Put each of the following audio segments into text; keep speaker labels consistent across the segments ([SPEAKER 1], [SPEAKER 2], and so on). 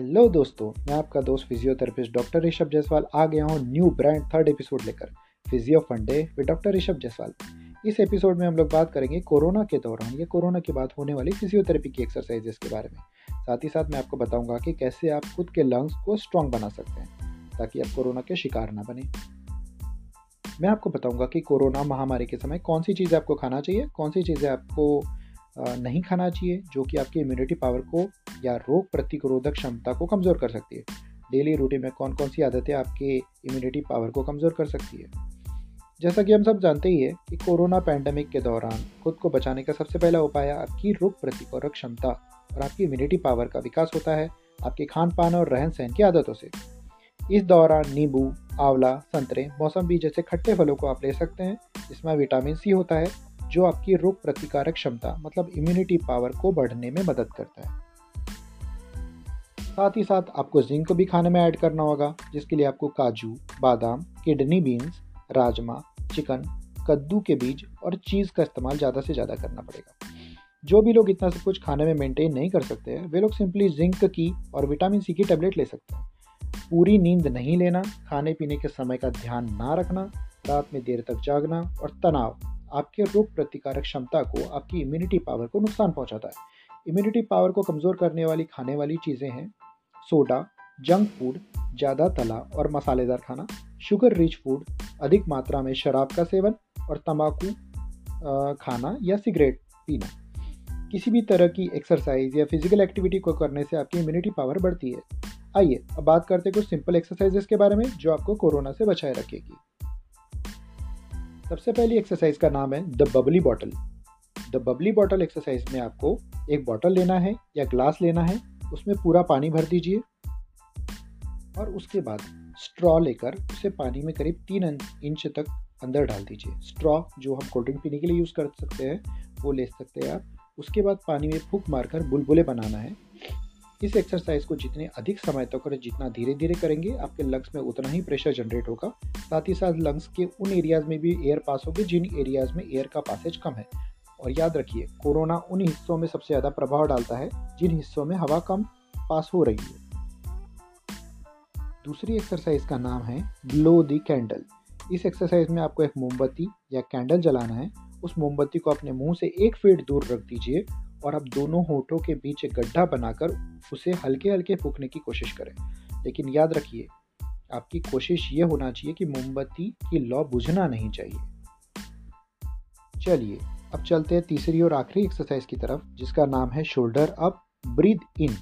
[SPEAKER 1] Hello दोस्तों, मैं आपका दोस्त फिजियोथेरेपिस्ट डॉक्टर ऋषभ जायसवाल आ गया हूँ न्यू ब्रांड थर्ड एपिसोड लेकर फिजियो फंडे विद डॉक्टर ऋषभ जायसवाल। इस एपिसोड में हम लोग बात करेंगे कोरोना के दौरान, या कोरोना के बाद होने वाली फिजियोथेरेपी की एक्सरसाइजेस के बारे में। साथ ही साथ मैं आपको बताऊँगा कि कैसे आप खुद के लंग्स को स्ट्रॉन्ग बना सकते हैं, ताकि आप कोरोना के शिकार ना बने। मैं आपको बताऊँगा कि कोरोना महामारी के समय कौन सी चीज़ें आपको खाना चाहिए, कौन सी चीज़ें आपको नहीं खाना चाहिए, जो कि आपकी इम्यूनिटी पावर को या रोग प्रतिरोधक क्षमता को कमज़ोर कर सकती है। डेली रूटीन में कौन कौन सी आदतें आपके इम्यूनिटी पावर को कमज़ोर कर सकती है? जैसा कि हम सब जानते ही है कि कोरोना पैंडमिक के दौरान खुद को बचाने का सबसे पहला उपाय आपकी रोग प्रतिरोधक क्षमता और आपकी इम्यूनिटी पावर का विकास होता है, आपके खान पान और रहन सहन की आदतों से। इस दौरान नींबू, आंवला, संतरे मौसम मौसम्बी जैसे खट्टे फलों को आप ले सकते हैं इसमें विटामिन सी होता है जो आपकी रोग प्रतिकारक क्षमता मतलब इम्यूनिटी पावर को बढ़ने में मदद करता है। साथ ही साथ आपको जिंक को भी खाने में ऐड करना होगा, जिसके लिए आपको काजू, बादाम किडनी बीन्स राजमा चिकन कद्दू के बीज और चीज़ का इस्तेमाल ज़्यादा से ज़्यादा करना पड़ेगा। जो भी लोग इतना सब कुछ खाने में मेंटेन नहीं कर सकते हैं वे लोग सिंपली जिंक की और विटामिन सी की टेबलेट ले सकते हैं। पूरी नींद नहीं लेना, खाने पीने के समय का ध्यान ना रखना, रात में देर तक जागना और तनाव आपके रोग प्रतिकारक क्षमता को, आपकी इम्यूनिटी पावर को नुकसान पहुंचाता है। इम्यूनिटी पावर को कमज़ोर करने वाली, खाने वाली चीज़ें हैं सोडा जंक फ़ूड ज़्यादा तला और मसालेदार खाना शुगर रिच फ़ूड अधिक मात्रा में शराब का सेवन और तंबाकू खाना या सिगरेट पीना। किसी भी तरह की एक्सरसाइज या फ़िज़िकल एक्टिविटी को करने से आपकी इम्यूनिटी पावर बढ़ती है। आइए अब बात करते हैं कुछ सिंपल एक्सरसाइजेस के बारे में, जो आपको कोरोना से बचाए रखेगी। सबसे पहली एक्सरसाइज का नाम है the bubbly bottle the bubbly bottle exercise में आपको एक बॉटल लेना है या ग्लास लेना है, उसमें पूरा पानी भर दीजिए और उसके बाद स्ट्रॉ लेकर उसे पानी में करीब तीन इंच तक अंदर डाल दीजिए। स्ट्रॉ जो हम कोल्ड ड्रिंक पीने के लिए यूज़ कर सकते हैं, वो ले सकते हैं आप। उसके बाद पानी में फूक मारकर बुलबुले बनाना है। इस एक्सरसाइज को जितने अधिक समय तक और जितना धीरे धीरे करेंगे, आपके लंग्स में उतना ही प्रेशर जनरेट होगा। साथ ही साथ लंग्स के उन एरियाज़ में भी एयर पास होगी, जिन एरियाज़ में एयर का पासेज कम है। और याद रखिए कोरोना उन हिस्सों में सबसे ज़्यादा प्रभाव डालता है, जिन हिस्सों में हवा कम पास हो रही है। दूसरी एक्सरसाइज का नाम है ग्लो दी कैंडल इस एक्सरसाइज में आपको एक मोमबत्ती या कैंडल जलाना है। उस मोमबत्ती को अपने मुँह से एक फीट दूर रख दीजिए और आप दोनों होठों के बीच एक गड्ढा बनाकर उसे हल्के हल्के फूकने की कोशिश करें। लेकिन याद रखिए, आपकी कोशिश ये होना चाहिए कि मोमबत्ती की लौ बुझना नहीं चाहिए। चलिए, अब चलते हैं तीसरी और आखिरी एक्सरसाइज की तरफ़, जिसका नाम है shoulder up breathe in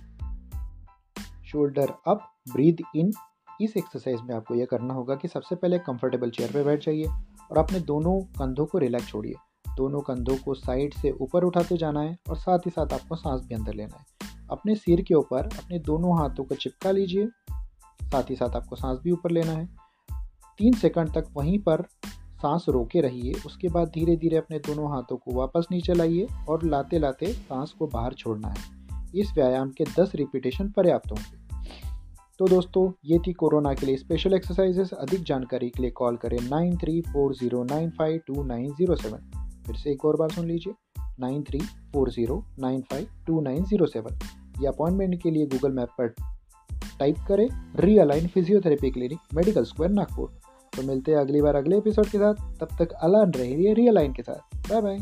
[SPEAKER 1] shoulder up breathe in इस एक्सरसाइज में आपको यह करना होगा कि सबसे पहले कंफर्टेबल चेयर पर बैठ जाइए और अपने दोनों कंधों को रिलैक्स छोड़िए। दोनों कंधों को साइड से ऊपर उठाते जाना है और साथ ही साथ आपको सांस भी अंदर लेना है। अपने सिर के ऊपर अपने दोनों हाथों को चिपका लीजिए। साथ ही साथ आपको सांस भी ऊपर लेना है। तीन सेकंड तक वहीं पर सांस रोके रहिए। उसके बाद धीरे धीरे अपने दोनों हाथों को वापस नीचे लाइए और लाते लाते सांस को बाहर छोड़ना है। इस व्यायाम के 10 रिपीटेशन पर्याप्त होंगे। तो दोस्तों, ये थी कोरोना के लिए स्पेशल एक्सरसाइजेस अधिक जानकारी के लिए कॉल करें nine three four zero nine five two nine zero seven फिर से एक और बार सुन लीजिए। Nine three four zero nine five two nine zero seven या अपॉइंटमेंट के लिए गूगल मैप पर टाइप करें realign physiotherapy clinic medical square Nagpur. तो मिलते हैं अगली बार अगले एपिसोड के साथ। तब तक अलान रहिए रियलाइन के साथ। Bye bye